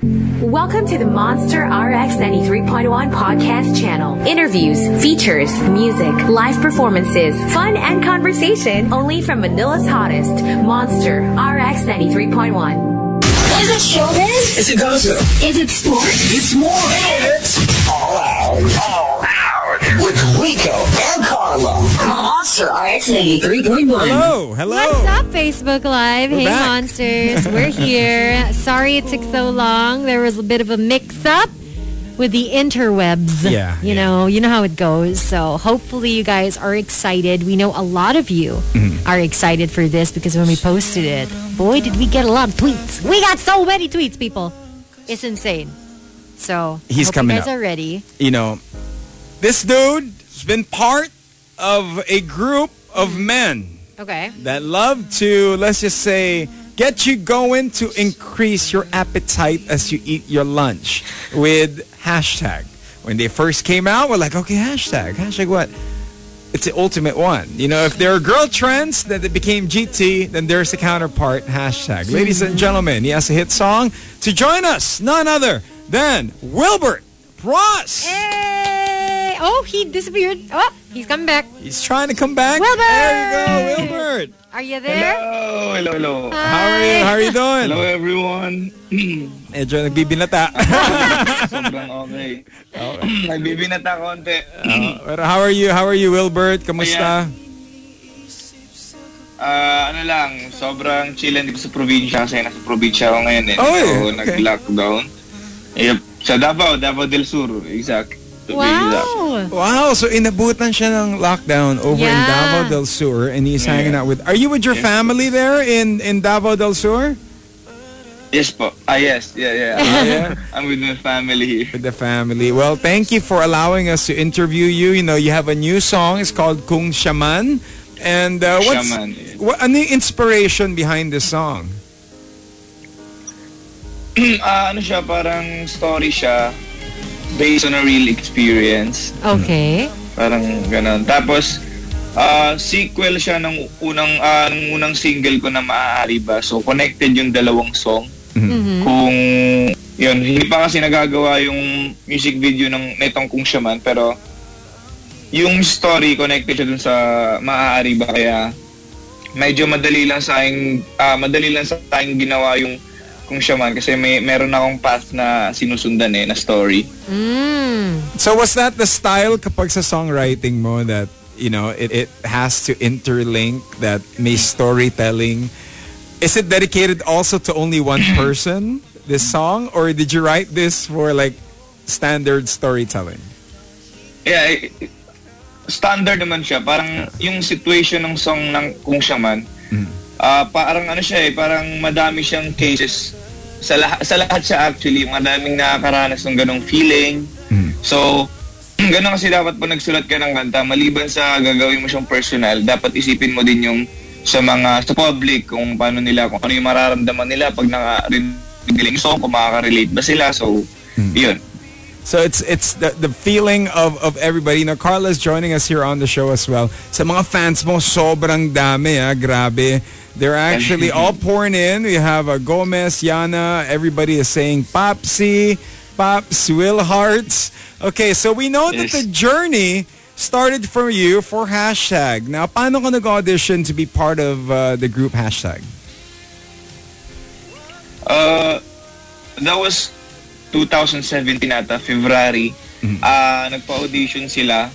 Welcome to the Monster RX 93.1 podcast channel. Interviews, features, music, live performances, fun and conversation only from Manila's hottest, Monster RX 93.1. Is it showbiz? Is it gossip? Is it sports? It's more. It's all out. All out. With Rico and Carla. Monster RX 93.1. Hello, hello. What's up, Facebook Live? hey, back. monsters. We're here. Sorry it took so long. There was a bit of a mix-up with the interwebs. Yeah, You yeah. know, you know how it goes. So hopefully you guys are excited. We know a lot of you Mm-hmm. are excited for this because when we posted it, boy, did we get a lot of tweets. We got so many tweets, people. It's insane. So He's hope coming you guys up. are ready. You know, this dude's been part of a group of men Okay. that love to, let's just say, get you going to increase your appetite as you eat your lunch with hashtag. When they first came out, we're like, okay, hashtag. Hashtag what? It's the ultimate one. You know, if there are girl trends that it became GT, then there's the counterpart, hashtag. Ladies and gentlemen, he has a hit song. To join us, none other than Wilbert Ross. Hey! Oh, he disappeared. Oh, he's coming back. He's trying to come back. Wilbert! There you go, Wilbert. Are you there? Hello, hello, hello. How are you? How are you doing? Hello everyone. Medyo nagbibinata. Sobrang okay. Nagbibinata konti. Pero how are you? How are you, Wilbert? Kamusta? Ah, ano lang, sobrang chill dito sa probinsya kasi nasa probinsya ako ngayon eh. Oh, so, okay. nag-lockdown. Yep. Sa Davao, Davao del Sur. Exact. To be exact. Wow! Wow, so inabutan siya ng lockdown over in Davao del Sur and he's Yeah. hanging out with... Are you with your Yeah. family there in, in Davao del Sur? Yes po. Ah, yes. Yeah, yeah. yeah. I'm with my family here. With the family. Well, thank you for allowing us to interview you. You know, you have a new song. It's called Kung Shaman. And uh, what's... Shaman, yeah. What, ano yung inspiration behind this song? Ah, ano siya, parang story siya based on a real experience. Okay. Parang ganun. Tapos, ah, sequel siya ng unang, ah, ng unang single ko na maaari ba. So, connected yung dalawang song. Kung, yun, hindi pa kasi nagagawa yung music video ng netong Kung Shaman, pero yung story connected siya dun sa maaari ba. Kaya, medyo madali lang sa akin, ah, madali lang sa akin ginawa yung Kung Shaman kasi may meron akong path na sinusundan eh, na story. Mm. So was that the style kapag sa songwriting mo that, you know, it, it has to interlink that may storytelling? Is it dedicated also to only one person, this song? Or did you write this for like standard storytelling? Yeah, eh, standard naman siya. Parang yung situation ng song ng Kung Siya Man, ah, parang ano siya eh, parang madami siyang cases. Sa, lahat, sa lahat siya actually, madaming nakakaranas ng ganong feeling. So, ganun kasi dapat pa nagsulat ka ng kanta, maliban sa gagawin mo siyang personal, dapat isipin mo din yung sa mga, sa public, kung paano nila, kung ano yung mararamdaman nila pag nila yung song, kung makaka-relate ba sila. So, yun. So it's it's the, the feeling of, of everybody. Now, Carla's joining us here on the show as well. Sa mga fans mo, sobrang dami, ah, grabe. They're actually all pouring in. We have uh, Gomez, Yana, everybody is saying Popsy, Pops, Will Hearts. Okay, so we know that the journey started for you for hashtag. Now, paano ka nag-audition to be part of uh, the group hashtag? Uh, that was 2017 ata, February. Ah, nagpa-audition sila.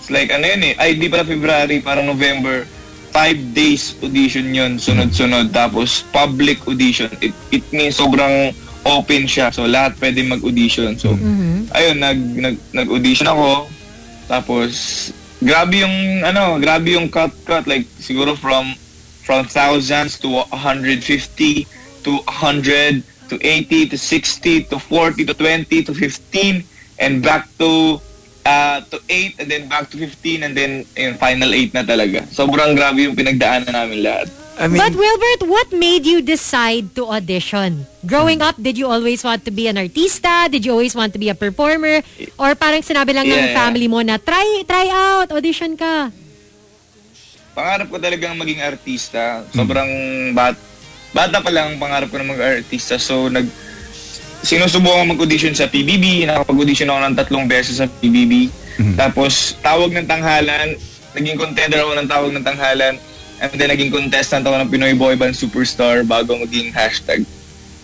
It's like, ano yun eh, ay di pala February, parang November. Five days audition yun, sunod-sunod. Tapos public audition. It, it means sobrang open siya. So lahat pwede mag-audition. So, ayun, nag, nag, nag-audition ako. Tapos, grabe yung, ano, grabe yung cut-cut. Like, siguro from, from thousands to 150 to 100 to 80 to 60 to 40 to 20 to 15 and back to uh, to 8 and then back to 15 and then yung final 8 na talaga. Sobrang grabe yung pinagdaanan namin lahat. I mean, But Wilbert, what made you decide to audition? Growing up, did you always want to be an artista? Did you always want to be a performer? Or parang sinabi lang ng Yeah. family mo na try try out, audition ka? Pangarap ko talagang maging artista. Sobrang bat bata pa lang pangarap ko na mag-artista. So nag sinusubukan mag-audition sa PBB. Nakapag-audition ako ng tatlong beses sa PBB. Tapos, tawag ng tanghalan. Naging contender ako ng tawag ng tanghalan. And then, naging contestant ako ng Pinoy Boy Band Superstar bago maging hashtag.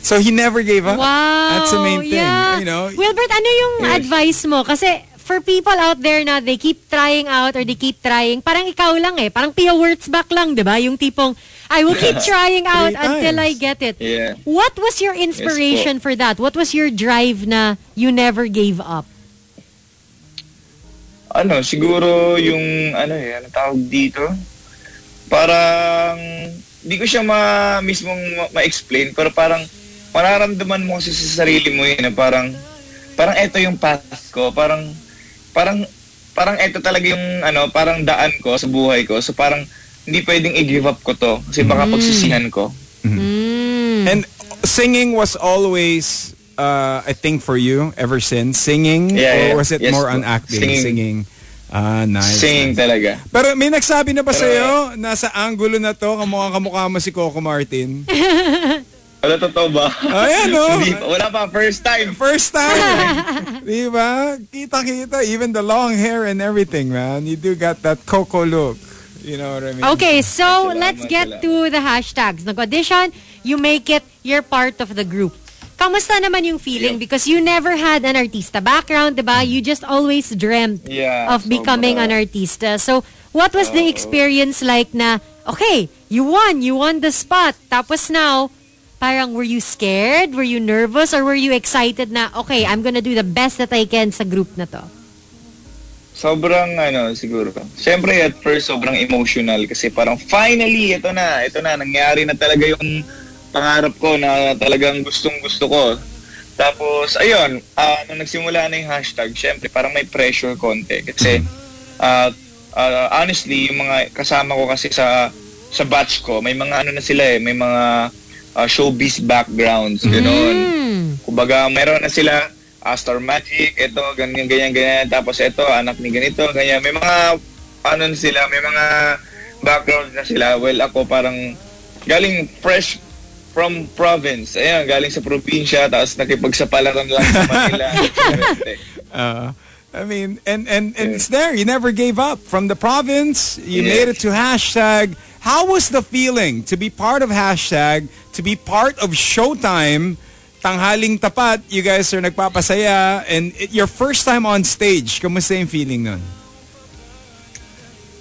So he never gave up. Wow. That's the main thing. Yeah. You know, Wilbert, ano yung Yes. advice mo? Kasi for people out there na they keep trying out or they keep trying, parang ikaw lang eh. Parang Pia Wurtzbach lang, di ba? Yung tipong, I will keep trying out until I get it. Yeah. What was your inspiration for that? What was your drive na you never gave up? ano, siguro yung, ano eh, ano tawag dito? Parang, di ko siya ma, mismong ma- ma-explain, pero parang, mararamdaman mo kasi sa sarili mo yun, na parang, parang eto yung path ko, parang, parang, parang eto talaga yung, ano, parang daan ko sa buhay ko, so parang, hindi pwedeng i-give up ko to, kasi baka pagsisihan ko. Mm. and singing was always, uh, I think, for you ever since singing, Yeah, or yeah. was it Yes, more on acting, Singing. singing? Ah, nice. Singing nice. talaga. Pero may nagsabi na ba Pero- sa'yo, nasa angulo na to, kamukha kamukha mo si Coco Martin? Wala totoo ba? Ayan, no? Hindi pa, wala pa, first time. First time. Di ba? Kita-kita. Even the long hair and everything, man. You do got that Coco look. You know what I mean? Okay, so Salamat, let's get salamat. to the hashtags. Nag-audition, you make it, you're part of the group. Kamusta naman yung feeling? Yeah. Because you never had an artista background, diba? You just always dreamt Yeah, of becoming sobra. an artista. So, what was the experience like na, okay, you won, you won the spot. Tapos now, parang were you scared? Were you nervous? Or were you excited na, okay, I'm gonna do the best that I can sa group na to? Sobrang ano siguro. Siyempre at first sobrang emotional kasi parang finally ito na, ito na nangyari na talaga yung pangarap ko na talagang gustong gusto ko. Tapos ayun, ah nung nagsimula na yung hashtag, syempre parang may pressure konti kasi ah ah, honestly yung mga kasama ko kasi sa sa batch ko, may mga ano na sila eh, may mga ah, showbiz backgrounds, gano'n. Hmm. Kumbaga, meron na sila Star Magic, ito, ganyan, ganyan, ganyan. Tapos ito, anak ni ganito, ganyan. May mga, ano na sila, may mga background na sila. Well, ako parang galing fresh from province. Ayan, galing sa probinsya, tapos nakipagsapalaran lang sa Manila. Uh, I mean, and, and, and it's there. You never gave up. From the province, you Yeah. made it to hashtag. How was the feeling to be part of hashtag, to be part of Showtime, tanghaling tapat, you guys are nagpapasaya, and it, your first time on stage, kamusta yung feeling nun?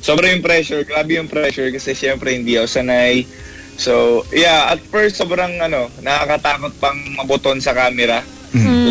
Sobra yung pressure, grabe yung pressure kasi syempre hindi ako sanay. So, yeah, at first sobrang ano, nakakatakot pang mabuton sa camera.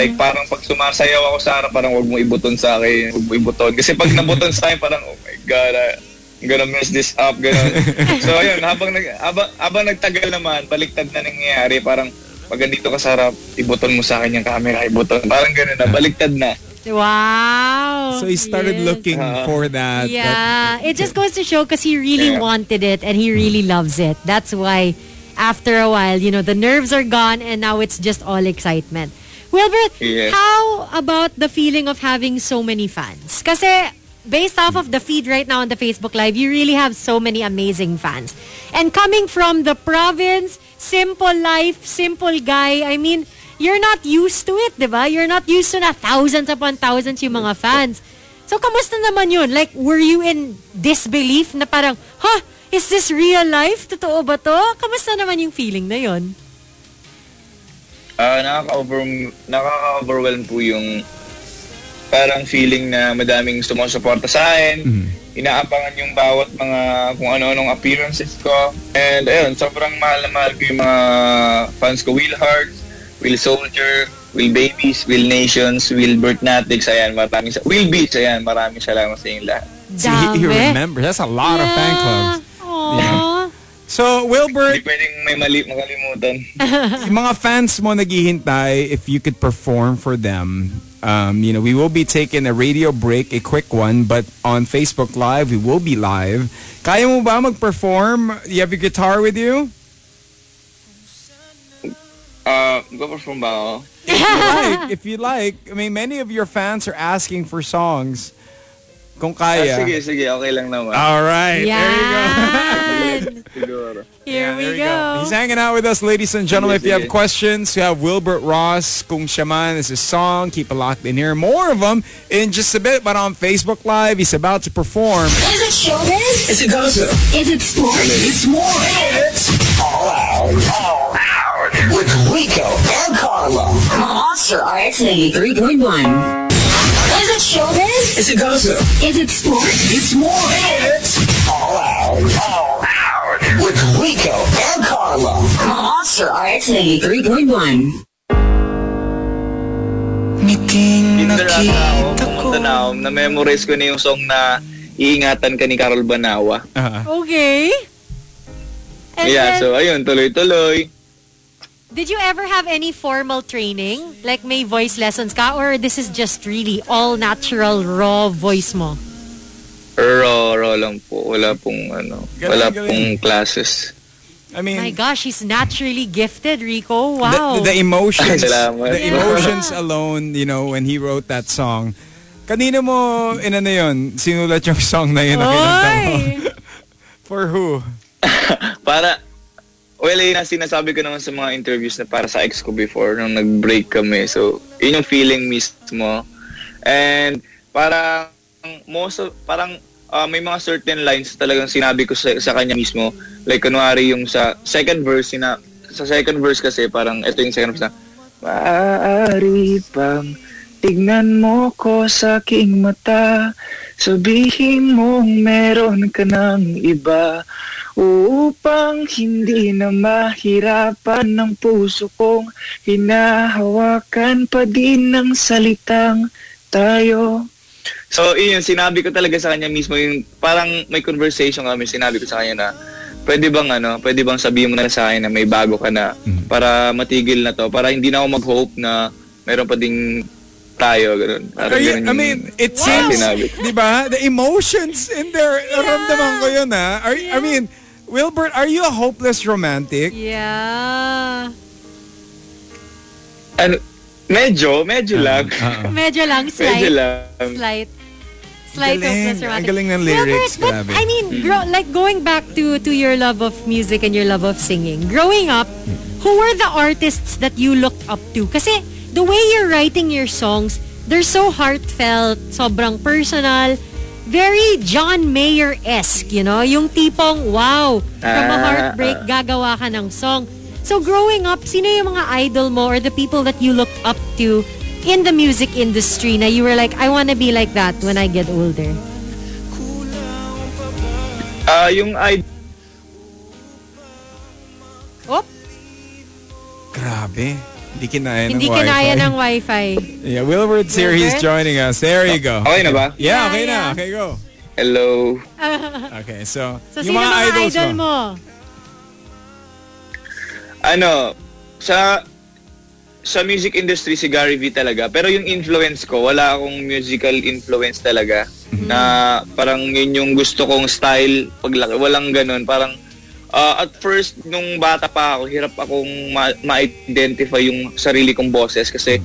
Like parang pag sumasayaw ako sa harap, parang wag mo ibuton sa akin, wag mo ibuton. Kasi pag nabuton sa akin, parang, oh my God, ah, I'm gonna mess this up, gano'n. so, ayun, habang, nag, habang, habang nagtagal naman, baliktad na nangyayari, parang pag andito ka sa harap, ibuton mo sa akin yung camera, ibuton. Parang gano'n na, baliktad na. Wow. So he started Yes. looking for that. that- Yeah, it just goes to show because he really Yeah. wanted it and he really loves it. That's why after a while, you know, the nerves are gone and now it's just all excitement. Wilbert, Yeah. how about the feeling of having so many fans? Kasi based off of the feed right now on the Facebook Live, you really have so many amazing fans. And coming from the province, simple life, simple guy, I mean, you're not used to it, di ba? You're not used to na thousands upon thousands yung mga fans. So, kamusta naman yun? Like, were you in disbelief na parang, huh, is this real life? Totoo ba to? Kamusta naman yung feeling na yun? Ah, nakaka-over nakaka-overwhelm po yung parang feeling na madaming sumusuporta sa akin. Inaabangan yung bawat mga kung ano-anong appearances ko. And ayun, sobrang mahal na mahal ko yung mga fans ko. Will Hearts, Will Soldier, Will Babies, Will Nations, Will Bertnatics, ayan, maraming sa Will Beats, ayan, maraming salamat sa inyong lahat. See, he, he remembers. That's a lot of fan clubs. Aww. So, Wilbert, Hindi pwedeng may mali makalimutan. yung mga fans mo naghihintay if you could perform for them. Um, you know, we will be taking a radio break, a quick one, but on Facebook Live, we will be live. Kaya mo ba mag-perform? You have your guitar with you? Ah, go-perform ba? If you like, if you like. I mean, many of your fans are asking for songs. Kung Ah, kaya. sige, sige, okay lang naman. All right. There you go. Yes. Siguro. Here Yeah, we there go. He's hanging out with us, ladies and gentlemen. If you have questions, you have Wilbert Ross, Kung Shaman is his song. Keep it locked in here. More of them in just a bit, but on Facebook Live, he's about to perform. Is it showbiz? Is it gossip? Is it sports? It's more. It's all out. All out. With Rico and Carlo. Monster RX 93.1. Is it showbiz? Is it gossip? Is it sports? It's more. It's all out. All out. With Rico and Carla. Monster RX 93.1. Tinder ata ako, pumunta na ako. Na-memorize ko na yung song na Iingatan ka ni Carol Banawa. Uh, Okay. And yeah, then, so ayun, tuloy-tuloy. did you ever have any formal training? Like may voice lessons ka? Or this is just really all natural, raw voice mo? Raw, raw lang po. Wala pong, ano, Galing, wala galing. pong classes. I mean, My gosh, he's naturally gifted, Rico. the, Wow. the emotions, Salamat. the emotions alone, you know, when he wrote that song. Kanino mo, inano yun, sinulat yung song na yun na kinanta mo? Oy! For who? Para, well, yun ang sinasabi ko naman sa mga interviews na para sa ex ko before nung nag-break kami. So, yun yung feeling mismo. And, parang, most of, parang, ah, may mga certain lines talagang sinabi ko sa, sa kanya mismo. Like, kunwari yung sa second verse, sina, sa second verse kasi, parang, ito yung second verse na, Maaari bang tignan mo ko sa aking mata Sabihin mong meron ka ng iba Upang hindi na mahirapan ng puso kong hinahawakan pa din ng salitang tayo. So, yun, sinabi ko talaga sa kanya mismo yung parang may conversation kami, sinabi ko sa kanya na pwede bang ano, pwede bang sabihin mo na sa akin na may bago ka na para matigil na to, para hindi na ako mag-hope na meron pa ding tayo, ganun. Parang Are you- ganun I mean, it Wow. seems, Sinabi. di ba? The emotions in there, naramdaman ko yun ha. Are, I mean, Wilbert, are you a hopeless romantic? Yeah. ano, medyo, medyo lang. Medyo lang, slight. medyo lang. Slight. Slight Galing. hopeless romantic. Ang galing ng lyrics, but, grabe. I mean, grow, like going back to to your love of music and your love of singing. Growing up, who were the artists that you looked up to? Kasi the way you're writing your songs, they're so heartfelt, sobrang personal, very John Mayer-esque, you know? Yung tipong, wow, from a Ah, heartbreak, gagawa ka ng song. So growing up, sino yung mga idol mo or the people that you looked up to in the music industry na you were like, I wanna be like that when I get older? Ah, yung I Oh, Grabe. Hindi kinaya ng hindi wifi. kinaya ng wifi. Yeah, Wilbert's here. He's Wilbert? joining us. There you go. Okay na ba? Yeah, Yeah, okay na. yeah. Okay, go. Hello. Okay, so, So, yung sino mga, mga idols idol mo. mo? Ano, sa sa music industry si Gary V talaga. Pero yung influence ko, wala akong musical influence talaga. Na parang yun yung gusto kong style paglaki. Walang ganun. Parang ah, at first, nung bata pa ako, hirap akong ma- ma-identify yung sarili kong boses. Kasi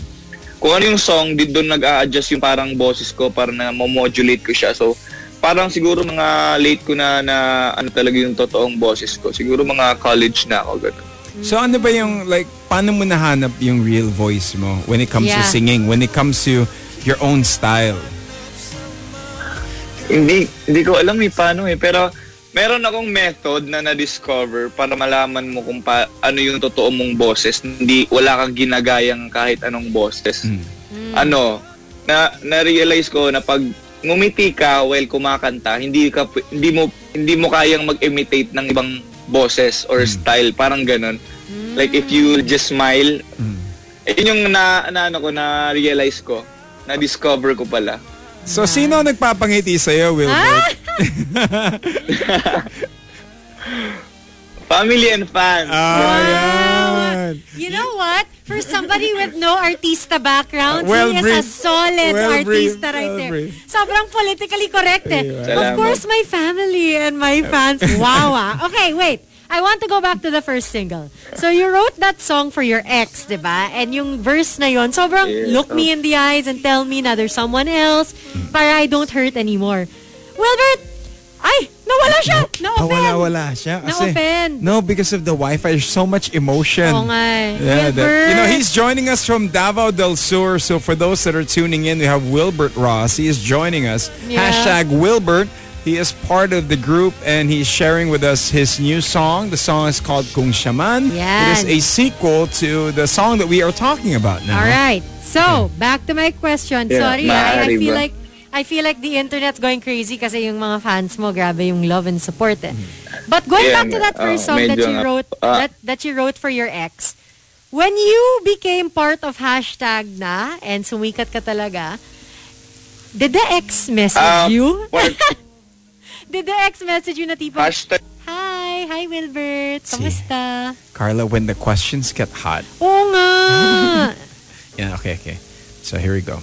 kung ano yung song, di doon nag-a-adjust yung parang boses ko para na mo-modulate ko siya. So, parang siguro mga late ko na na ano talaga yung totoong boses ko. Siguro mga college na ako, ganun. So ano ba yung, like, paano mo nahanap yung real voice mo when it comes to Yeah. singing, when it comes to your own style? Hindi, hindi ko alam eh paano eh. Pero meron akong method na na-discover para malaman mo kung pa, ano yung totoo mong boses. Hindi, wala kang ginagayang kahit anong boses. Ano, na, na-realize ko na pag ngumiti ka while kumakanta, hindi ka hindi mo hindi mo kayang mag-imitate ng ibang boses or style, parang ganun. Like if you just smile, eh, yun yung na, na ano ko na realize ko, na discover ko pala. So, sino ang nagpapangiti sa'yo, Wilbert? Family and fans. Ah, yan. You know what? For somebody with no artista background, Well he is a solid Well briefed. artista right Well there. briefed. Sobrang politically correct eh. Of Salamat. course, my family and my fans. Wow ah. Okay, wait. I want to go back to the first single. So you wrote that song for your ex, di ba? And yung verse na yon, sobrang Yeah. look me in the eyes and tell me na there's someone else para I don't hurt anymore. Wilbert, ay, Nawala siya! Na-offend! Pawala-wala siya. Kasi, Na-offend. no, because of the Wi-Fi, there's so much emotion. Oo nga eh. Yeah, that- you know, he's joining us from Davao del Sur. So for those that are tuning in, we have Wilbert Ross. He is joining us. Yeah. Hashtag Wilbert. He is part of the group and he's sharing with us his new song. The song is called Kung Shaman. It is a sequel to the song that we are talking about now. All right. So, back to my question. Yeah, Sorry, I, I feel like I feel like the internet's going crazy kasi yung mga fans mo, grabe yung love and support eh. But going Yeah, back to that first song that you wrote, ah. that, that you wrote for your ex, when you became part of hashtag na and sumikat ka talaga, did the ex message Um, you? did the ex message you na tipo, Hashtag, Hi, hi Wilbert, kamusta? Carla, when the questions get hot. Oo nga. Yeah, okay, okay. So here we go.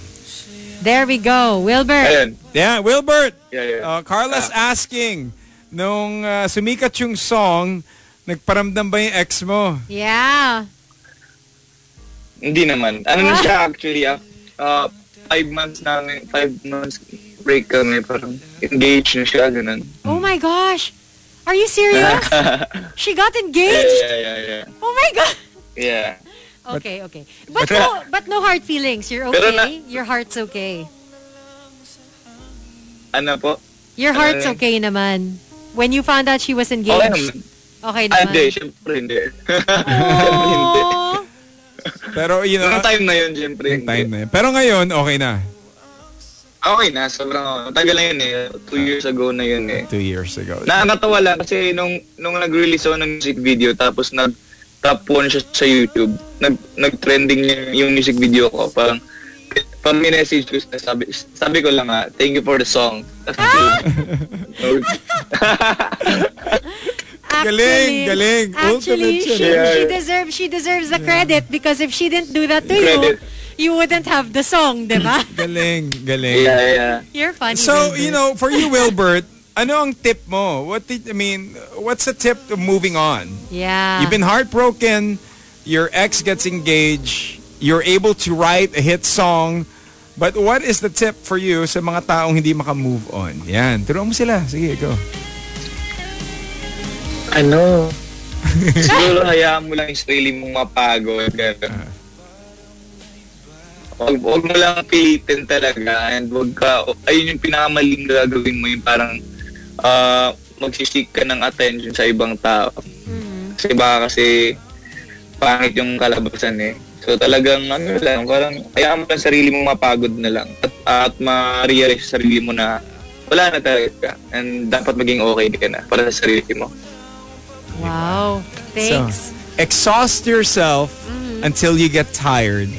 There we go. Wilbert. ayun. Yeah, Wilbert. Yeah, yeah. Uh, Carla's asking, nung uh, sumikat yung song, nagparamdam ba yung ex mo? Yeah. Hindi naman. Ano na siya actually, ah, uh, five months namin, five months break kami, parang engaged na siya, ganun. Oh my gosh. Are you serious? she got Yeah, engaged? yeah, yeah, yeah. Oh my god. Yeah. Okay, okay. But no but no hard feelings. You're Pero okay. na- Your heart's okay. Ano po? Your heart's Ano? okay naman. When you found out she was Okay engaged. naman. Okay Ah, hindi, naman. syempre hindi. Syempre hindi. Oh. Pero, you know, Noong time na yun, syempre yung hindi. time na yun. Pero ngayon, okay na. Okay na, sobrang tagal na yun eh. Two years ago na yun eh. Two years ago. Nakakatawa lang kasi nung, nung nag-release ako ng music video tapos nag top 1 siya sa YouTube, nag, nag-trending niya yung music video ko. Parang, pag message ko, sabi, sabi ko lang ah, thank you for the song. Tapos, Galing, galing. Actually, Ultimate siya, she, she deserves she deserves the credit because if she didn't do that to you, Credit. you wouldn't have the song, di ba? Galing, galing. yeah, yeah. You're funny. So, Wilbert. you know, for you, Wilbert, ano ang tip mo? What did, I mean, what's the tip to moving on? Yeah. You've been heartbroken, your ex gets engaged, you're able to write a hit song, but what is the tip for you sa mga taong hindi maka-move on? Yan, turuan mo sila. Sige, go. Ano? Siguro hayaan mo lang yung sarili mong mapagod. Gano'n. Wag mo lang pilitin talaga and wag ka, ayun yung pinakamaling gagawin mo yung parang ah magsisik ka ng attention sa ibang tao. Kasi baka kasi pangit yung kalabasan eh. So talagang ano lang, parang hayaan mo lang sarili mong mapagod na lang at, at ma-realize sa sarili mo na wala na talaga and dapat maging okay ka na para sa sarili mo. Wow. Thanks. So, exhaust yourself until you get tired.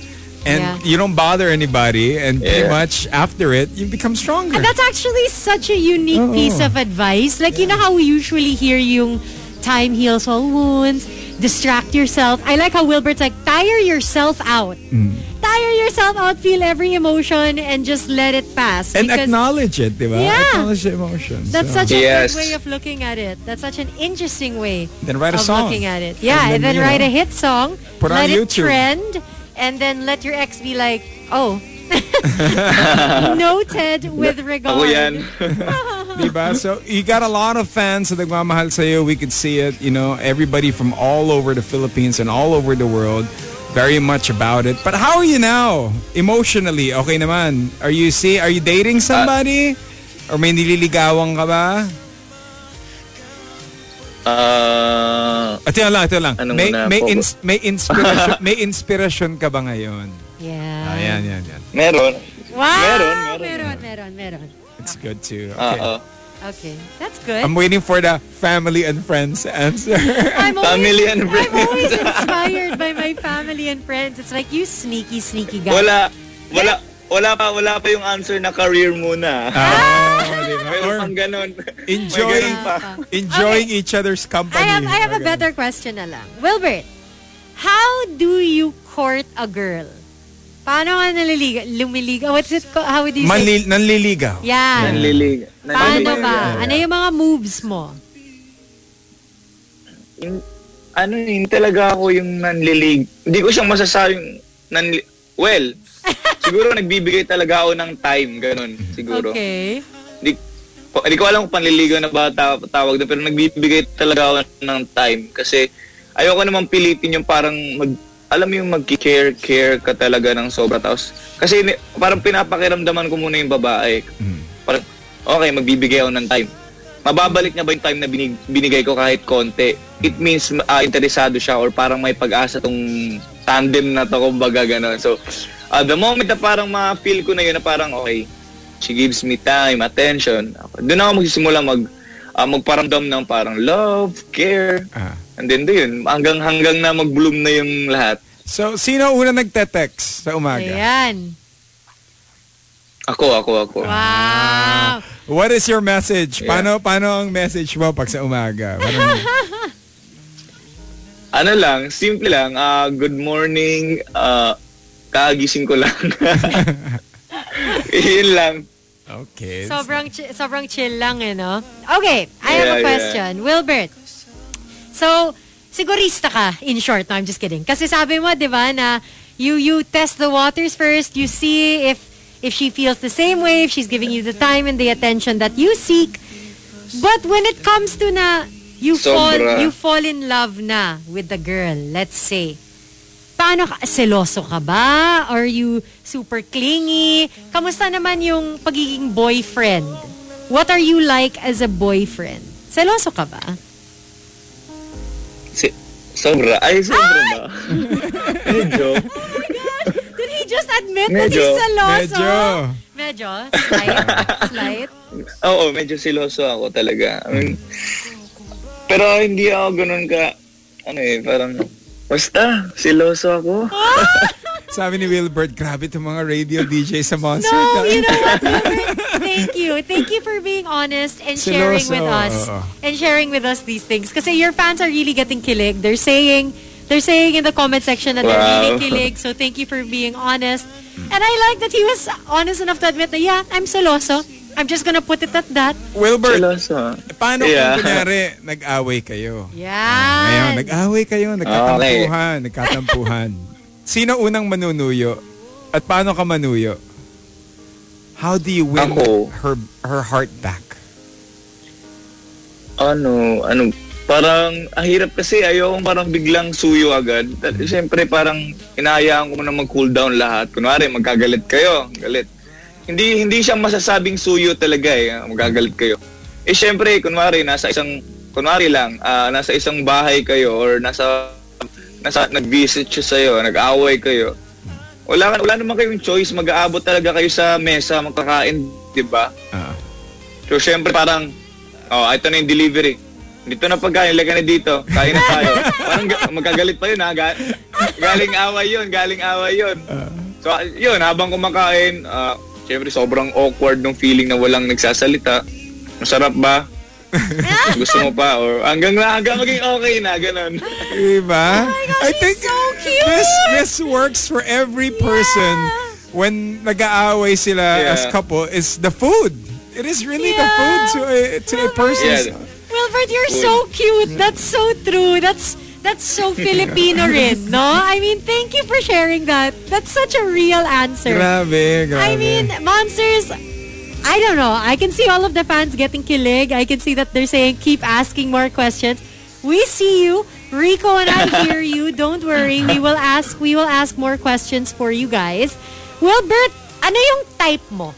And Yeah. you don't bother anybody. And pretty much after it, you become stronger. And that's actually such a unique Oo. piece of advice. Like, you know how we usually hear yung time heals all wounds, distract yourself. I like how Wilbert's like, tire yourself out. Mm. Tire yourself out, feel every emotion, and just let it pass. and because acknowledge it, di ba? Yeah. Acknowledge the emotions. that's So, such a Yes. good way of looking at it. That's such an interesting way Then write a of song. looking at it. Yeah, And and then, then, write know, a hit song, put it on let it YouTube. trend, and then let your ex be like, oh, noted with regard. Ako yan. Diba? So you got a lot of fans na nagmamahal sa'yo. We could see it, you know, everybody from all over the Philippines and all over the world very much about it. But how are you now? Emotionally, okay naman. Are you see are you dating somebody? or may nililigawan ka ba? Ah, Ito lang, ito lang. Ano may muna may po? ins- may inspiration may inspiration ka ba ngayon? Yeah. Ayan, yan, yan. meron. Wow. Meron, meron. meron, meron, meron. It's good too. Ah, Okay. Oo. Okay, that's good. I'm waiting for the family and friends answer. I'm always, Family and I'm friends. always inspired by my family and friends. It's like, you sneaky, sneaky guy. Wala, wala, wala pa, wala pa yung answer na career muna. Ah? Meron Or pang ganun. enjoy May ganun pa. enjoying each other's company. I have, I have a Okay. better question na lang. Wilbert, how do you court a girl? Paano ka naliliga? Lumiliga? What's it called? How would you say? Manli- nanliligaw. Yeah. Nanlilig. Paano Nanlilig. ba? Ano yung mga moves mo? Yung- ano, hindi talaga ako yung nanlilig. Hindi ko siyang masasabing nanli... Well, siguro nagbibigay talaga ako ng time, ganun, siguro. Okay. Di, ko- hindi ko alam kung panliligaw na ba ta- tawag doon, pero nagbibigay talaga ako ng time. Kasi ayoko naman pilitin yung parang mag, alam mo yung mag-care, care ka talaga ng sobra. Tapos, kasi ni- parang pinapakiramdaman ko muna yung babae. Parang, okay, magbibigay ako ng time. Mababalik niya ba yung time na binig, binigay ko kahit konti? It means ah, interesado siya or parang may pag-asa tong tandem na to, kumbaga gano'n. So, ah, the moment na parang ma-feel ko na yun na parang, okay, she gives me time, attention. Doon ako magsisimula mag, ah, magparamdam ng parang love, care, Ah. and then doon, hanggang, hanggang na mag-bloom na yung lahat. So, sino una nagte-text sa umaga? Ayan. Ako, ako, ako. Wow. What is your message? Yeah. Paano, paano ang message mo pag sa umaga? Parang, Ano lang, simple lang, ah, good morning, ah, kagising ko lang. Yun lang. okay. Sobrang, chi- sobrang chill lang eh, no? Okay, I have Yeah, a yeah. question. Wilbert, so, sigurista ka, in short. No, I'm just kidding. Kasi sabi mo, di ba, na you, you test the waters first, you see if, if she feels the same way, if she's giving you the time and the attention that you seek. But when it comes to na, you fall, Sobra. you fall in love na with the girl, let's say, paano ka? Seloso ka ba? Are you super clingy? Kamusta naman yung pagiging boyfriend? What are you like as a boyfriend? Seloso ka ba? Si, sobra. Ay, sobra ba? Medyo. Did he just admit that Medyo. he's seloso? Medyo. Medyo? Slight? Slight? Oo, medyo siloso ako talaga. I mean, pero hindi ako ganun ka, ano eh, parang, basta, siloso ako. Sabi ni Wilbert, grabe itong mga radio DJ sa Monster. No, you know what, Wilbert? Thank you. Thank you for being honest and sharing Seloso, with us. And sharing with us these things. Kasi your fans are really getting kilig. They're saying, they're saying in the comment section that they're really Wow. kilig. So thank you for being honest. And I like that he was honest enough to admit that, yeah, I'm seloso. I'm just gonna put it at that. Wilbert, Siloso. paano Yeah. kung kunyari nag-away kayo? Yeah. Ngayon, nag-away kayo, nagkatampuhan, nagkatampuhan. Sino unang manunuyo? At paano ka manuyo? How do you win Ako. her her heart back? ano, ano, parang, ang hirap kasi, ayokong parang biglang suyo agad. Tal- Siyempre, parang, inahayaan ko na mag-cool down lahat. Kunwari, magkagalit kayo, galit. Hindi, hindi siya masasabing suyo talaga eh, magkagalit kayo. Eh, siyempre, kunwari, nasa isang, kunwari lang, ah, nasa isang bahay kayo, or nasa, nasa, nag-visit siya sa'yo, nag-away kayo. Wala, wala naman kayong choice, mag-aabot talaga kayo sa mesa, magkakain, di ba? Ah. So, syempre parang, oh, ito na yung delivery. Dito na pagkain, lagyan na dito. Kain na tayo. parang ga- magkagalit pa yun, ha? Ga- galing away yun, galing away yun. So, ah, yun, habang kumakain, ah, syempre sobrang awkward ng feeling na walang nagsasalita. Masarap ba? Gusto mo pa? Or hanggang, hanggang maging okay na, ganun. Diba? I he's think so cute! this this works for every person when nag-aaway sila Yeah. as couple is the food. It is really the Yeah. food to a, to a person's Yeah. Wilbert, you're so cute. That's so true. That's that's so Filipino rin, no? I mean, thank you for sharing that. That's such a real answer. Grabe, grabe. I mean, monsters. I don't know. I can see all of the fans getting kilig. I can see that they're saying keep asking more questions. We see you. Rico and I hear you. Don't worry. We will ask we will ask more questions for you guys. Wilbert, ano yung type mo?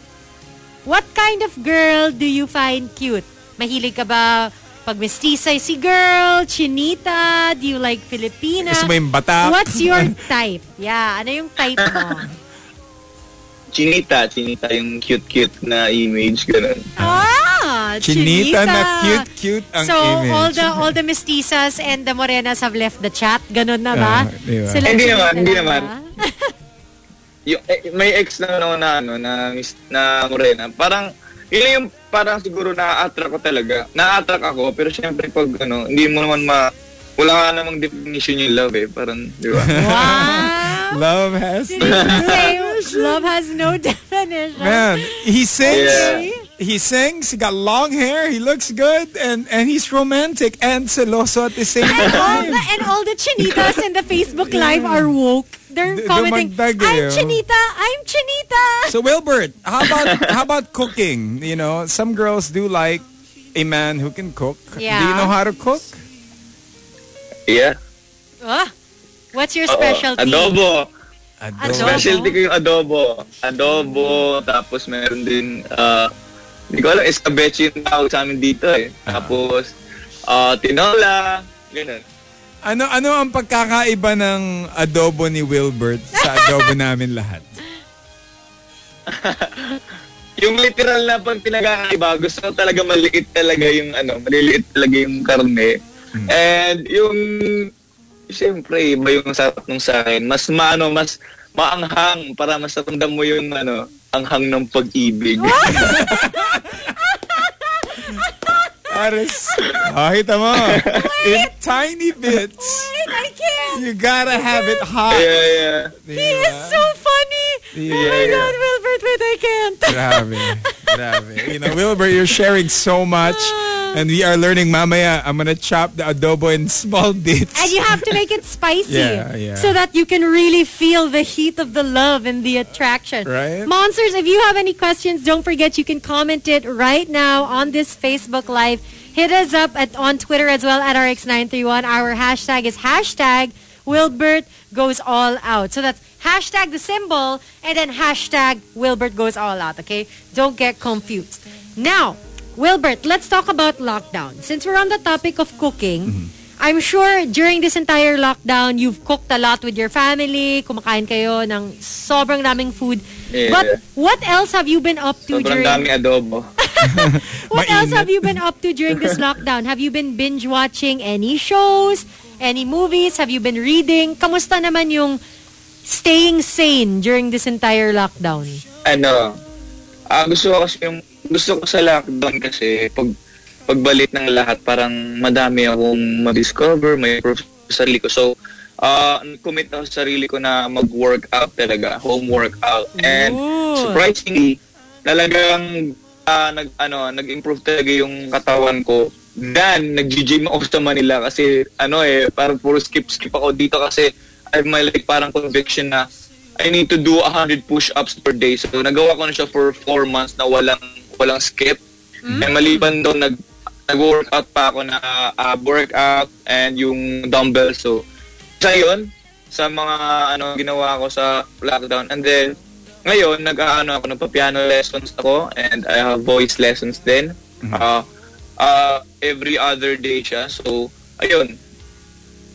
What kind of girl do you find cute? Mahilig ka ba pag mestiza si girl, chinita, do you like Filipina? Gusto mo yung bata? What's your type? Yeah, ano yung type mo? Chinita, chinita yung cute-cute na image, ganun. Ah, Chinita na cute-cute ang so, image. all the all the mestizas and the morenas have left the chat. Ganun na ba? Ah, di ba? Sila Hindi chinita naman, hindi na naman. yung eh, may ex na ano na ano na mis- na morena. Parang yun yung parang siguro na-attract ko talaga. Na-attract ako pero syempre pag ano, hindi mo naman ma wala ka namang definition yung love eh. Parang, di ba? Wow. Love has... You say love has no definition? Man, he sings. Yeah. He sings. He got long hair. He looks good, and and he's romantic and celoso at the same And all, time. the, and all the chinitas in the Facebook Live are woke. They're D- commenting, eh, I'm oh." chinita, I'm Chinita! So Wilbert, how about how about cooking? You know, some girls do like a man who can cook. Do you Yeah. know how to cook? Yeah. Ah, what's your specialty? Adobo. Adobo. Specialty ko yung adobo. Adobo, tapos meron din, ah, hindi ko alam, escabeche yung tawag sa amin dito eh. Tapos, ah, tinola, ganun. Ano ano ang pagkakaiba ng adobo ni Wilbert sa adobo namin lahat? Yung literal na pag pinagkakaiba, gusto ko talaga maliit talaga yung ano, maliliit talaga yung karne. And yung, siyempre, iba yung sarap nung sa akin. Mas maano, mas maanghang para mas ramdam mo yung ano, anghang ng pag-ibig. Aris, kahit mo. In tiny bits. Wait, I can't! You gotta have it hot. yeah, yeah. He is so funny! Oh my Yeah. God, Wilbert, wait, I can't! Grabe. Grabe. You know, Wilbert, you're sharing so much. Ah. And we are learning mamaya, I'm gonna chop the adobo in small bits. And you have to make it spicy. Yeah, yeah. So that you can really feel the heat of the love and the attraction. Right. Monsters, if you have any questions, don't forget you can comment it right now on this Facebook Live. Hit us up at on Twitter as well at RX931. Our hashtag is hashtag Wilbert goes all out. So that's hashtag the symbol and then hashtag Wilbert goes all out. Okay? Don't get confused. Now, Wilbert, let's talk about lockdown. Since we're on the topic of cooking, mm-hmm. I'm sure during this entire lockdown, you've cooked a lot with your family, kumakain kayo ng sobrang daming food. Yeah. But what else have you been up to Sobrang during dami adobo. What else have you been up to during this lockdown? Have you been binge watching any shows, any movies? Have you been reading? Kamusta naman yung staying sane during this entire lockdown? ano, ah gusto ko kasi yung, gusto ko sa lockdown kasi pag pagbalik ng lahat parang madami akong ma-discover, may proof sa sarili ko. So, ah commit ako sa sarili ko na mag-workout talaga, home workout. And Ooh. surprisingly, talagang ah, nag ano, nag-improve talaga yung katawan ko. Then, nag-gym ako sa Manila kasi ano eh, parang puro skip-skip ako dito kasi I have my like parang conviction na I need to do 100 push-ups per day. So, nagawa ko na siya for 4 months na walang walang skip. And maliban doon, nag, nag-workout pa ako na ah, workout and yung dumbbell. So, sa yun, sa mga ano ginawa ko sa lockdown. And then, ngayon, nag-ano ako, nagpa-piano lessons ako and I have voice lessons din. Ah, ah, every other day siya. So, ayun.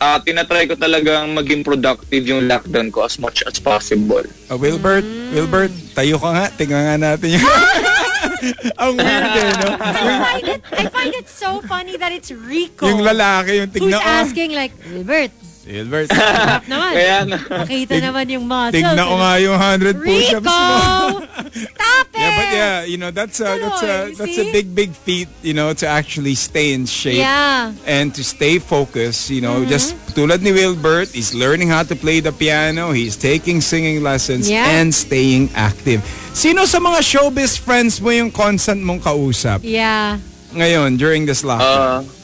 Ah, tinatry ko talagang maging productive yung lockdown ko as much as possible. Uh, Wilbert, Wilbert, tayo ka nga. Tingnan nga natin yung... Ang weird eh, no? I find it, I find it so funny that it's Rico Yung lalaki, yung who's tignan ko. asking like, Wilbert, Wilbert, stop naman. Kaya nga. Makita naman yung muscles. tignan ko nga yung 100 push-ups Rico! mo. Stop it! Yeah, but yeah, you know, that's a, that's a, that's a big, big feat, you know, to actually stay in shape. Yeah. Mm-hmm. and to stay focused, you know, just tulad ni Wilbert, he's learning how to play the piano, he's taking singing lessons, Yeah. and staying active. Sino sa mga showbiz friends mo yung constant mong kausap Yeah. ngayon during this lockdown? Ah,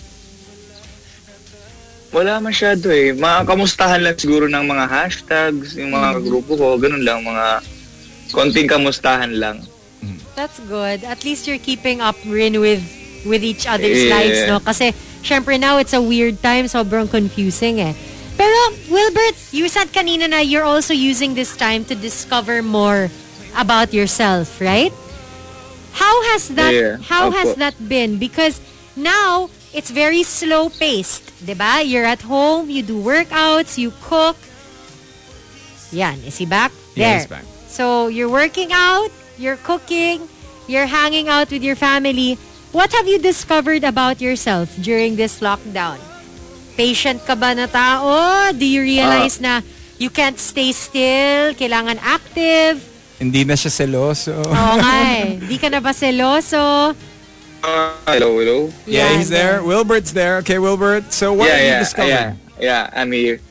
wala masyado eh. Mga kamustahan lang siguro ng mga hashtags, yung mga grupo ko, ganun lang, mga konting kamustahan lang. That's good. At least you're keeping up rin with with each other's Yeah. lives, no? Kasi, syempre now it's a weird time, sobrang confusing eh. Pero, Wilbert, you said kanina na you're also using this time to discover more about yourself, right? How has that Yeah, how has opo. that been? Because now it's very slow paced, 'di ba? You're at home, you do workouts, you cook. Yan, is he back? Yeah, There. he's back. So you're working out, you're cooking, you're hanging out with your family. What have you discovered about yourself during this lockdown? Patient ka ba na tao? Do you realize na you can't stay still? Kailangan active? Hindi na siya seloso. Oo nga eh. Di ka na ba seloso? Ah, hello, hello? yeah, Yan. he's there. Wilbert's there. Okay, Wilbert. So what yeah, have you yeah, discovered? yeah, yeah, I'm here.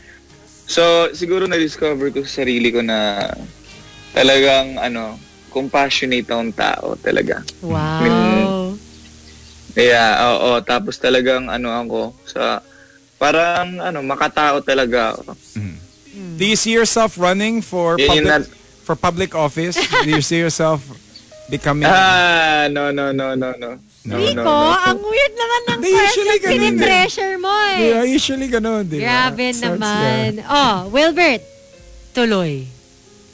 So, siguro na-discover ko sa sarili ko na talagang, ano, compassionate akong tao talaga. Wow. Yeah, oo. Tapos talagang, ano ako, sa, parang, ano, makatao talaga ako. Do you see yourself running for Yun public nat- for public office? Do you see yourself becoming... Ah, no, no, no, no, no. No, Rico, no, no. ang weird naman ng usually question. ganun eh. Pinipressure mo eh. yeah, usually ganun, di ba? Grabe So, it's, naman. Oh, Wilbert, tuloy.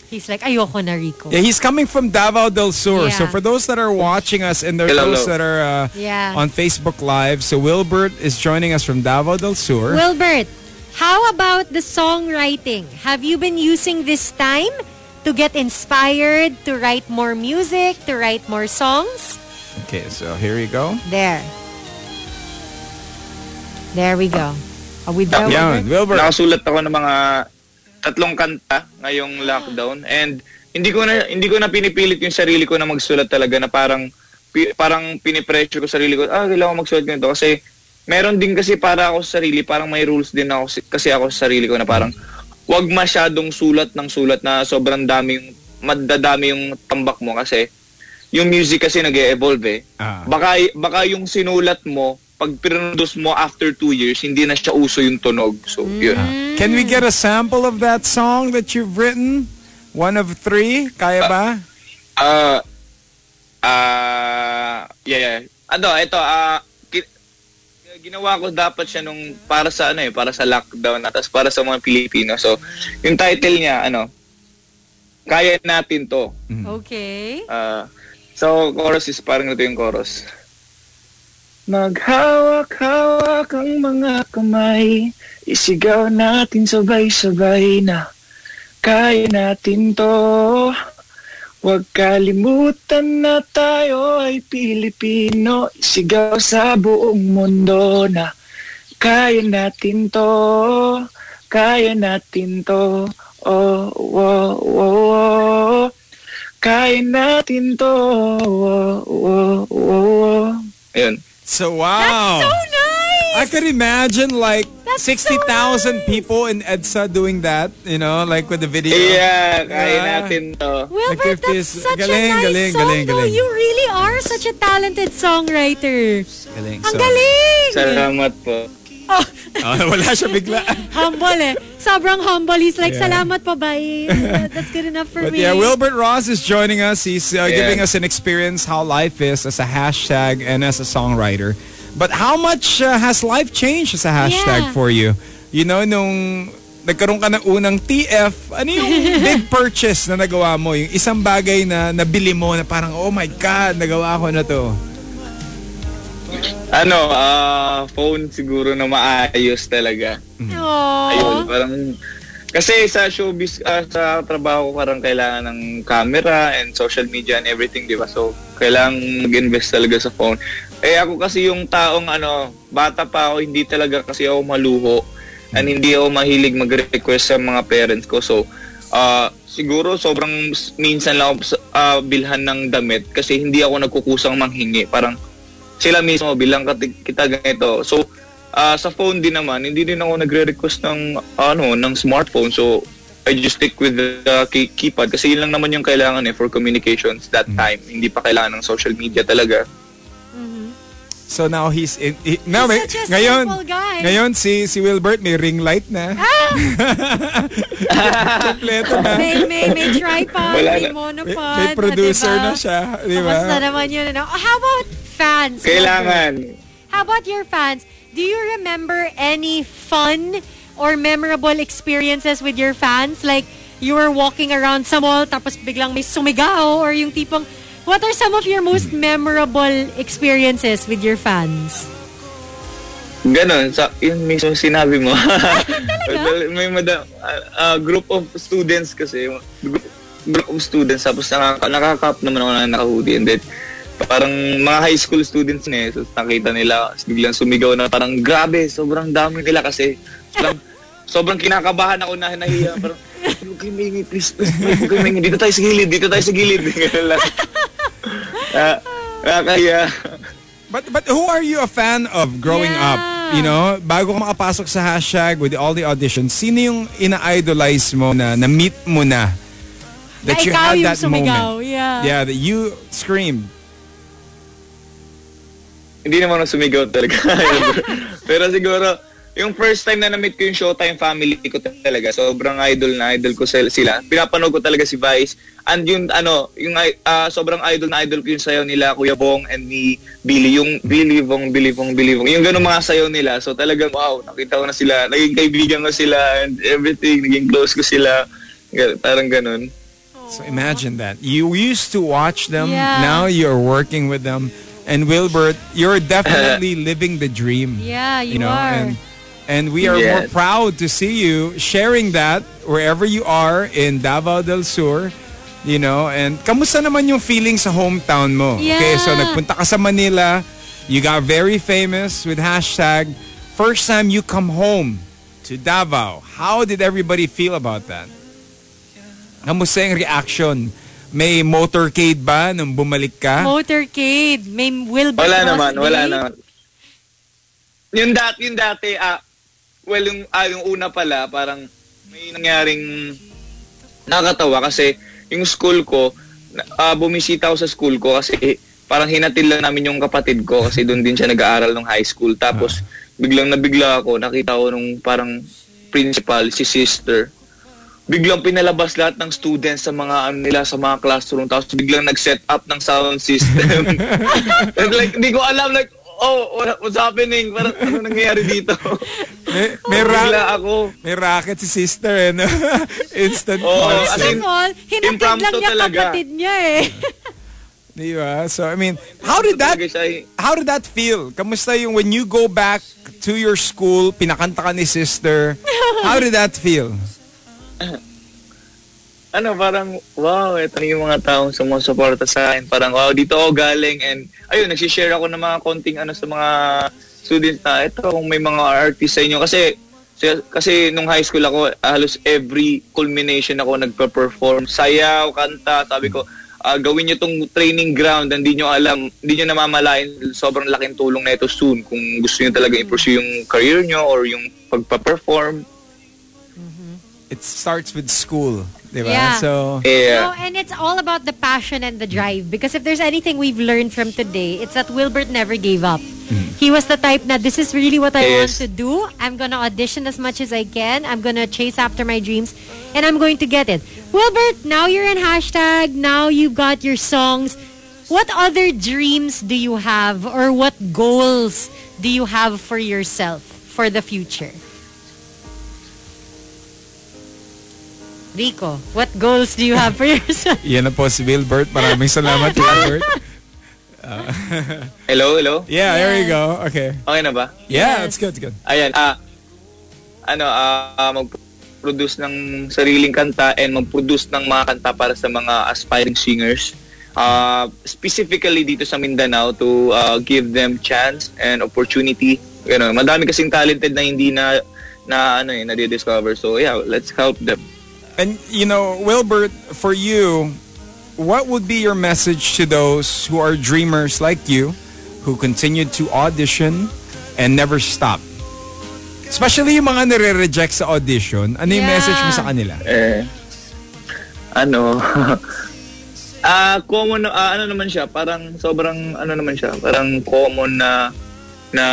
He's like, ayoko na, Rico. Yeah, he's coming from Davao del Sur. Yeah. So for those that are watching us and there are those hello. that are uh, Yeah. on Facebook Live, so Wilbert is joining us from Davao del Sur. Wilbert, how about the songwriting? Have you been using this time to get inspired, to write more music, to write more songs? Okay, so here you go. There. There we go. Are we there, Yan, Wilbert? Wilbert. Nakasulat ako ng mga tatlong kanta ngayong lockdown and hindi ko na hindi ko na pinipilit yung sarili ko na magsulat talaga na parang pi- parang pinipressure ko sarili ko ah kailangan ko magsulat ganito kasi meron din kasi para ako sa sarili parang may rules din ako si- kasi ako sa sarili ko na parang wag masyadong sulat ng sulat na sobrang dami yung madadami yung tambak mo kasi yung music kasi nag-evolve eh. Ah. Baka, baka yung sinulat mo, pag pinroduce mo after two years, hindi na siya uso yung tunog. So, yun. Can we get a sample of that song that you've written? One of three? Kaya ba? Ah, ah, yeah, yeah. Ano, ito, ah, ki- ginawa ko dapat siya nung para sa ano eh, para sa lockdown at para sa mga Pilipino. So, yung title niya, ano, Kaya natin to. Okay. Ah, so, chorus is parang ito yung chorus. Maghawak-hawak ang mga kamay, isigaw natin sabay-sabay na kaya natin to. Huwag kalimutan na tayo ay Pilipino, isigaw sa buong mundo na kaya natin to, kaya natin to. Oh, oh, oh, oh. Kaya natin to. Oh, oh, oh, oh. Ayun. So wow. So nice! I could imagine like That's so 60,000 nice. people in EDSA doing that, you know, like with the video. Yeah, Yeah. natin to. Wilbert, Like that's this- such galing, a nice galing, song galing, galing. You really are such a talented songwriter. Galing. Ang So- galing! Salamat po. Oh, Oh, wala siya bigla. humble eh. Sobrang humble. He's like, Yeah. salamat pa ba. That's good enough for But me. yeah, Wilbert Ross is joining us. He's uh, Yeah. giving us an experience how life is as a hashtag and as a songwriter. But how much uh, has life changed as a hashtag Yeah. for you? You know, nung nagkaroon ka ng unang TF, ano yung big purchase na nagawa mo? Yung isang bagay na nabili mo na parang, oh my God, nagawa ko na to. Ano, ah, phone siguro na maayos talaga. Aww. Ayun, parang kasi sa showbiz, ah, sa trabaho ko parang kailangan ng camera and social media and everything, di ba? So, kailangan mag-invest talaga sa phone. Eh ako kasi yung taong ano, bata pa ako, hindi talaga kasi ako maluho and hindi ako mahilig mag-request sa mga parents ko. So, ah, siguro sobrang s- minsan lang ako ah, bilhan ng damit kasi hindi ako nagkukusang manghingi. Parang sila mismo bilang kita ganito. So, ah, sa phone din naman, hindi din ako nagre-request ng ano, ng smartphone. So, I just stick with the key- keypad kasi yun lang naman yung kailangan eh for communications that time. Hindi pa kailangan ng social media talaga. So now he's in, he- now may, such a ngayon, guy. ngayon si si Wilbert may ring light na. Kompleto na. May, may, may tripod, Wala may na. monopod. May, may producer diba? na siya, di Tapos na ba? naman yun. Ano? How about fans? Kailangan. How about your fans? Do you remember any fun or memorable experiences with your fans? Like, you were walking around sa mall, tapos biglang may sumigaw, or yung tipong, what are some of your most memorable experiences with your fans? Ganon, sa, yun mismo sinabi mo. May mada, ah, ah, group of students kasi, group, group of students, tapos nakaka, nakakap naman ako na naka-hoodie. And then, parang mga high school students na eh. So, nakita nila, biglang sumigaw na parang, grabe, sobrang dami nila kasi. Sobrang, sobrang kinakabahan ako na nahiya. Parang, huwag kayo maingay, please, please, huwag kayo. Dito tayo sa gilid, dito tayo sa gilid. Ganun lang. Ah, Nakakahiya. But but who are you a fan of growing Yeah. up? You know, bago ka makapasok sa hashtag with all the auditions, sino yung ina-idolize mo na na-meet mo na? That Na you had that sumigaw, moment. yeah. Yeah, that you screamed. Hindi naman ako sumigaw talaga. Pero siguro, yung first time na na-meet ko yung Showtime family ko talaga, sobrang idol na idol ko sila. Pinapanood ko talaga si Vice. And yung ano, yung ah, sobrang idol na idol ko yung sayaw nila, Kuya Bong and ni Billy. Yung Billy Bong, Billy Bong, Billy Bong. Yung ganun mga sayaw nila. So talagang wow, nakita ko na sila. Naging kaibigan ko sila and everything. Naging close ko sila. Parang ganun. So imagine that. You used to watch them. Yeah. Now you're working with them. And Wilbert, you're definitely living the dream. Yeah, you, know, are. and and we are more Yes. proud to see you sharing that wherever you are in Davao del Sur. You know, and kamusta naman yung feeling sa hometown mo? Okay, so Yeah. nagpunta ka sa Manila, you got very famous with hashtag first time you come home to Davao. How did everybody feel about that? Kamusta yung reaction? May motorcade ba nung bumalik ka? Motorcade. May Wilbur Wala Cross naman, Day. wala naman. Yung dati, yung dati, ah, well, yung, ah, yung una pala, parang may nangyaring nakakatawa kasi yung school ko, na- ah, bumisita ako sa school ko kasi parang hinatil lang namin yung kapatid ko kasi doon din siya nag-aaral ng high school. Tapos, biglang nabigla ako, nakita ko nung parang principal, si sister. Biglang pinalabas lahat ng students sa mga ano nila sa mga classroom tapos biglang nag-set up ng sound system. And like, hindi ko alam like, oh, what- what's happening? Parang ano nangyayari dito? May, may, ra- Bigla ako. may racket si sister eh. no? Instant concert. as First in, of all, hinatid lang niya talaga. kapatid niya eh. Di ba? So, I mean, how did that eh. how did that feel? Kamusta yung when you go back to your school, pinakanta ka ni sister, how did that feel? ano, parang, wow, ito na yung mga taong sumusuporta sa akin. Parang, wow, dito ako galing. And, ayun, nagsishare ako ng mga konting ano sa mga students na, ito, kung may mga artist sa inyo. Kasi, kasi- nung high school ako, halos every culmination ako nagpa-perform. Sayaw, kanta, sabi ko, ah, gawin nyo tong training ground, hindi nyo alam, hindi nyo namamalayan, sobrang laking tulong na ito soon. Kung gusto nyo talaga i-pursue yung career nyo or yung pagpa-perform. It starts with school, di ba? Yeah. So, Yeah. No, and it's all about the passion and the drive. Because if there's anything we've learned from today, it's that Wilbert never gave up. Mm-hmm. He was the type na this is really what I want to do. I'm gonna audition as much as I can. I'm gonna chase after my dreams, and I'm going to get it. Wilbert, now you're in hashtag. Now you've got your songs. What other dreams do you have, or what goals do you have for yourself for the future? Rico, what goals do you have for yourself? yan na po si Wilbert. Maraming salamat, Wilbert. Hello, hello? Yeah, there you go. Okay. Okay na ba? Yeah, Yes. it's good, it's good. Ayan, ah, ano, ah, mag-produce ng sariling kanta and mag-produce ng mga kanta para sa mga aspiring singers. Ah, specifically dito sa Mindanao to ah, give them chance and opportunity. Ganun. Madami kasing talented na hindi na na ano eh, na-discover. So yeah, let's help them. And you know, Wilbert, for you, what would be your message to those who are dreamers like you, who continue to audition and never stop? Especially yung mga nire-reject sa audition, ano yung Yeah. message mo sa kanila? Eh, ano, ah, common, ah, ano naman siya, parang sobrang, ano naman siya, parang common na, na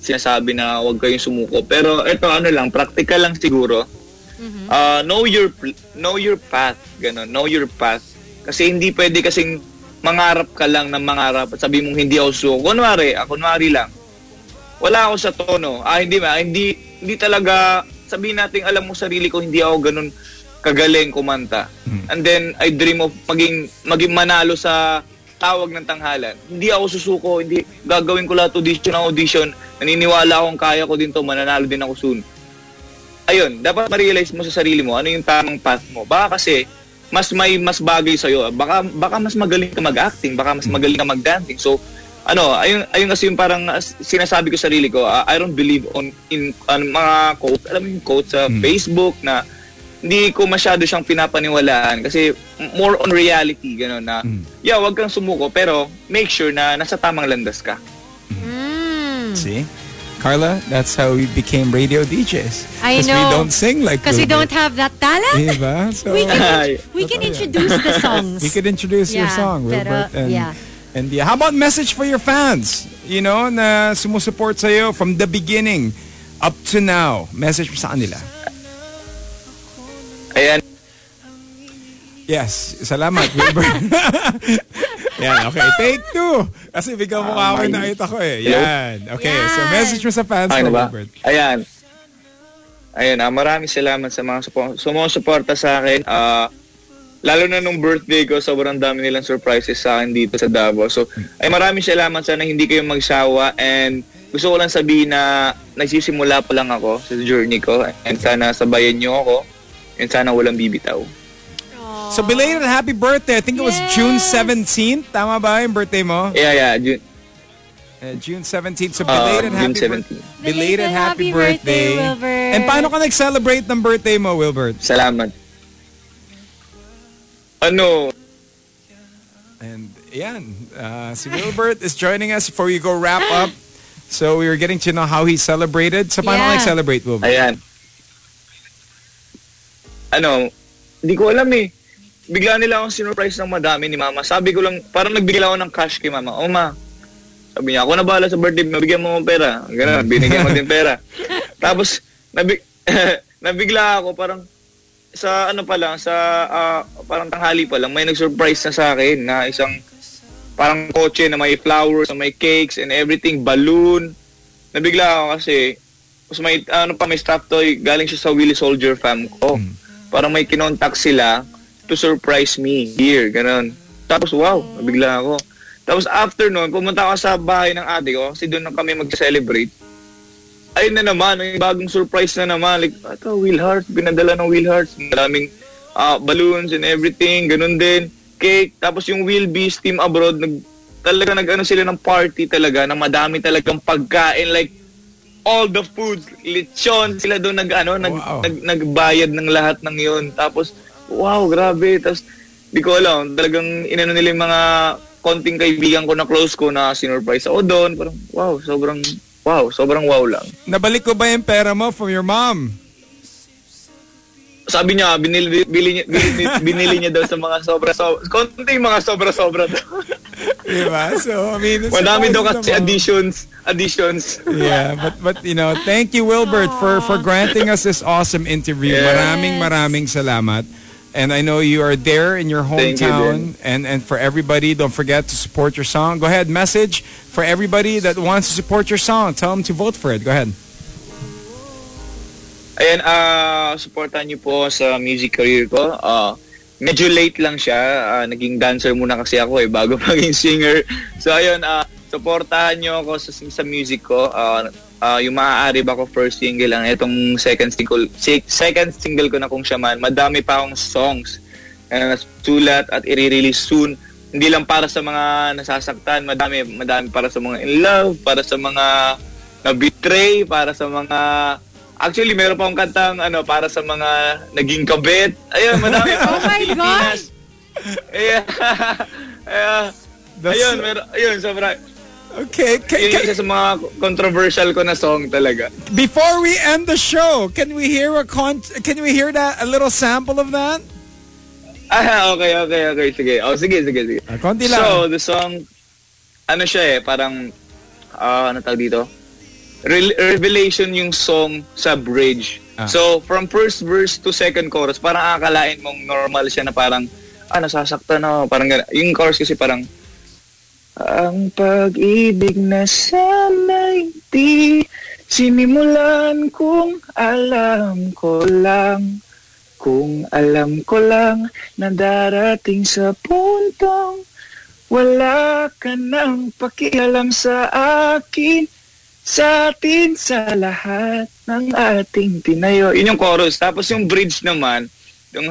sinasabi na huwag kayong sumuko. Pero ito, ano lang, practical lang siguro. Ah, know your, know your path, gano'n, know your path. Kasi hindi pwede kasing mangarap ka lang ng mangarap at sabi mong hindi ako suko. Kunwari, ah, kunwari lang, wala ako sa tono. Ah, hindi ba? Hindi, hindi talaga, sabihin natin, alam mo sarili ko, hindi ako ganun kagaling kumanta. And then, I dream of maging, maging manalo sa tawag ng tanghalan. Hindi ako susuko, hindi, gagawin ko lahat audition ng audition. Naniniwala akong kaya ko din to, mananalo din ako soon. Ayun, dapat ma-realize mo sa sarili mo, ano yung tamang path mo. Baka kasi, mas may mas bagay sa'yo. Baka, baka mas magaling ka mag-acting, baka mas magaling ka mag-dancing. So, ano, ayun, ayun kasi yung parang uh, sinasabi ko sa sarili ko, uh, I don't believe on in on mga quote, alam mo yung quote sa Facebook na hindi ko masyado siyang pinapaniwalaan kasi more on reality gano'n na yeah, wag kang sumuko pero make sure na nasa tamang landas ka. Mm. See? Carla, that's how we became radio DJs. I 'Cause know. we don't sing like Because we don't have that talent. Diba? So, We can, Ay. we can introduce the songs. you could introduce your Yeah, song, pero, Wilbert. and, yeah. and yeah, how about message for your fans? You know, na sumusuport sa'yo from the beginning. up to now. Message mo sa kanila. Ayan, Yes, salamat, Wilbert. Yan, okay. Take two. Kasi bigyan mo ka ako yung nakita ko eh. Yan. Okay, so Yan. message mo sa fans Okay mo, na ba? Wilbert. Ayan. Ayan, ah, maraming salamat sa mga supo- sumusuporta sa akin. Ah, lalo na nung birthday ko, sobrang dami nilang surprises sa akin dito sa Davao. So, ay maraming salamat. Sana hindi kayo magsawa. And gusto ko lang sabihin na nagsisimula pa lang ako sa journey ko. And sana sabayan niyo ako. And sana walang bibitaw. So belated happy birthday. I think it was June 17th. Tama ba yung birthday mo? Yeah, yeah. Jun- Uh, June 17th. So belated June happy 17th. birthday. Belated Belated happy happy birthday. birthday, Wilbert. And paano ka nag-celebrate ng birthday mo, Wilbert? salamat. Ano, And yan, uh, si Wilbert is joining us before we go wrap up. So we were getting to know how he celebrated. So paano Yeah. ka nag-celebrate, Wilbert? Ayan. Ano, hindi ko alam eh. Bigla nila akong sinurprise ng madami ni mama. Sabi ko lang, parang nagbigay lang ako ng cash kay mama. O ma, sabi niya, ako na bahala sa birthday mo, bigyan mo ng pera. Ganun, binigyan mo din pera. Tapos, nabig, nabigla ako, parang, sa ano pa lang, sa ah, parang tanghali pa lang, may nag-surprise na sa akin na isang parang kotse na may flowers, na may cakes and everything, balloon. Nabigla ako kasi, tapos may, ano pa, may stuffed toy, galing siya sa Willy Soldier fam ko. Parang may kinontak sila to surprise me here, ganun. Tapos, wow, nabigla ako. Tapos after nun, pumunta ako sa bahay ng ate ko kasi doon na kami mag-celebrate. Ayun na naman, may bagong surprise na naman. Like, ito, Will Heart, pinadala ng Will Heart. Maraming ah, balloons and everything, ganun din. Cake, tapos yung Will Beast Team Abroad, nag, talaga nag-ano sila ng party talaga, na madami talagang pagkain, like, all the food, lechon, sila doon nag, ano, nag, Wow. nag, nagbayad ng lahat ng yun. Tapos, wow, grabe. Tapos, di ko alam, talagang inano nila yung mga konting kaibigan ko na close ko na sinurprise ako doon. Parang, wow, sobrang, wow, sobrang wow lang. Nabalik ko ba yung pera mo from your mom? Sabi niya, binili, bili, niya- binili, binili niya daw sa mga sobra, sobra, konting mga sobra-sobra daw. Diba? So, I mean, it's Madami daw kasi naman. additions, additions. Yeah, but but you know, thank you Wilbert for for granting us this awesome interview. Yes. Maraming maraming salamat. And I know you are there in your Thank you, hometown and and for everybody, don't forget to support your song. Go ahead, message for everybody that wants to support your song. Tell them to vote for it. Go ahead. Ayan, ah, supportan niyo po sa music career ko. Ah, medyo late lang siya. Ah, naging dancer muna kasi ako eh, bago maging singer. So ayun, ah, supportahan niyo ako sa, sa music ko. Ah, ah, yung maaari ba ko first single lang. Itong second single, si- second single ko na kung siya man. Madami pa akong songs na nasulat at i-release soon. Hindi lang para sa mga nasasaktan, madami, madami para sa mga in love, para sa mga na-betray, para sa mga Actually, meron pa akong kantang ano, para sa mga naging kabit. Ayun, madami pa Oh my. Ayun. Ayun. That's- Ayun, meron, ayun, sobra. Okay, ca- Yun yung isa sa mga controversial ko na song talaga. before we end the show, can we hear a con- can we hear that a little sample of that? Ah, okay, okay, okay. Sige. Oh, sige, sige, sige. Ah, konti lang. So, the song, ano siya eh, parang, ah, ano tawag dito? Re- revelation yung song sa bridge. Ah. So, from first verse to second chorus, parang akalain mong normal siya na parang, ah, nasasaktan ako. Parang gana. Yung chorus kasi parang, ang pag-ibig na sana'y di sinimulan kung alam ko lang. Kung alam ko lang na darating sa puntong wala ka nang pakialam sa akin sa atin sa lahat ng ating tinayo. Yun yung chorus. Tapos yung bridge naman, yung,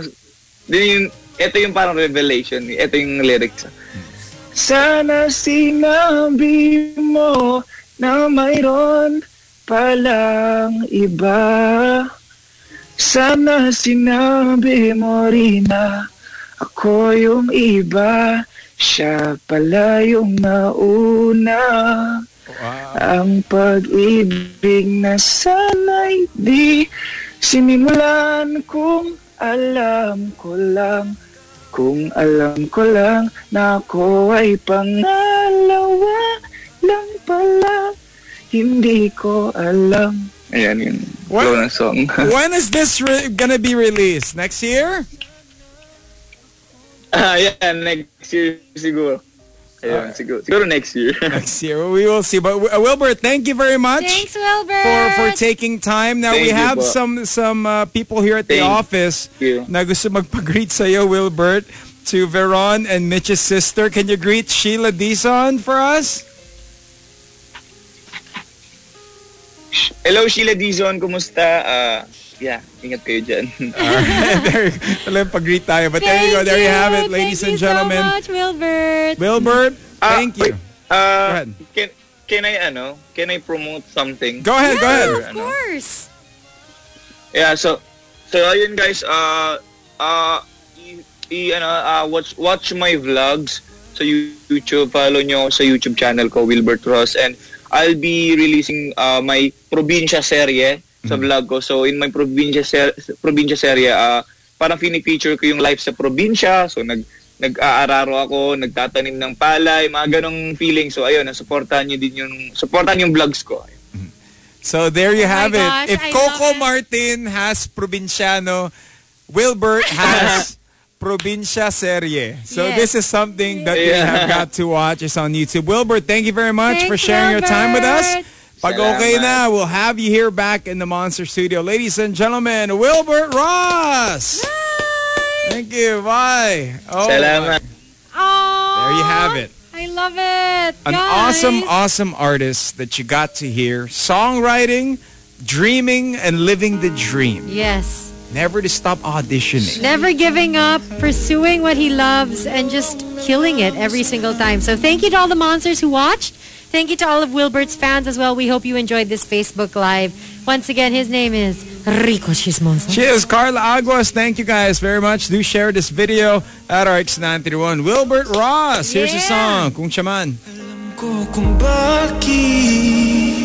yung, ito yung parang revelation. Ito yung lyrics. Sana sinabi mo na mayroon palang iba. Sana sinabi mo rin na ako yung iba. Siya pala yung nauna. Ang pag-ibig na sana'y di sinimulan kung alam ko lang. Kung alam ko lang na ako ay pangalawa lang pala. Hindi ko alam. Ayan yung What? flow ng song. when is this re- gonna be released? Next year? ah, yan, next year siguro. Ayun, siguro, siguro next year. Next year. We will see. But uh, Wilbert, thank you very much. Thanks, Wilbert. for for taking time. Now we Thank you have po. some some uh, people here at the Thank office you. na gusto magpag-greet sa iyo, Wilbert, to Veron and Mitch's sister. Can you greet Sheila Dison for us? Hello, Sheila Dizon. Kumusta? Ah, yeah, ingat kayo dyan. there, talagang pag-greet tayo. But there you go. There you have it, ladies Thank and you gentlemen. so much, Wilbert. Wilbert, Ah, thank you. ahead. can, can I, ano, can I promote something? Go ahead, go ahead. Of course. Yeah, so so ayun guys, uh uh i, i- ano uh, watch watch my vlogs sa YouTube, follow nyo sa YouTube channel ko Wilbert Ross and I'll be releasing uh, my probinsya serye sa vlog ko. So in my probinsya ser probinsya serye, uh, parang fini-feature ko yung life sa probinsya. So nag nag-aararo ako, nagtatanim ng palay, mga ganong feeling. So ayun, suportahan niyo din yung suportahan yung vlogs ko. So there you Oh have it. gosh, If I Coco. Martin has Provinciano, Wilbert has Provincia Serie. So Yes. this is something that we Yeah. have got to watch. It's on YouTube. Wilbert, thank you very much for Thanks, sharing your time with us. Wilbert. Pag okay Salamat. na, we'll have you here back in the Monster Studio. Ladies and gentlemen, Wilbert Ross! Thank you. Bye. Oh, Salamat. Oh, There you have it. I love it. An Guys. awesome, awesome artist that you got to hear. Songwriting, dreaming, and living the dream. Yes. Never to stop auditioning. Never giving up, pursuing what he loves, and just killing it every single time. So thank you to all the monsters who watched. Thank you to all of Wilbert's fans as well. We hope you enjoyed this Facebook Live. Once again, his name is Rico Chismoso. Cheers, Carla Aguas. Thank you guys very much. Do share this video at RX931. Wilbert Ross. Here's a Yeah. song, Kung Chaman. kung bakit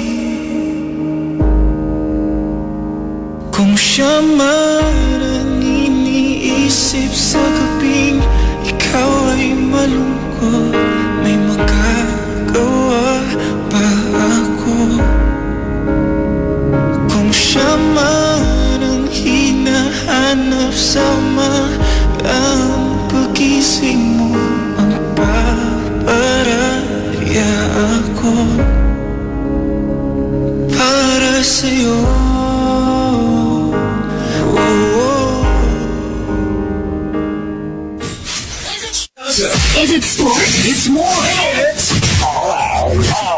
Kung siya man ang iniisip sa gabing Ikaw ay malungkot siya man ang hinahanap sama Ang pagising mo Ang paparaya ako Para sa'yo oh, Is it sport? It's more out. All out.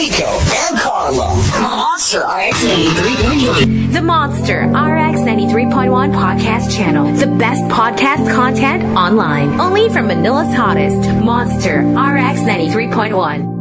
With Rico and Carla. Monster RX 93.1. The Monster RX 93.1 podcast channel. The best podcast content online. Only from Manila's hottest. Monster RX 93.1.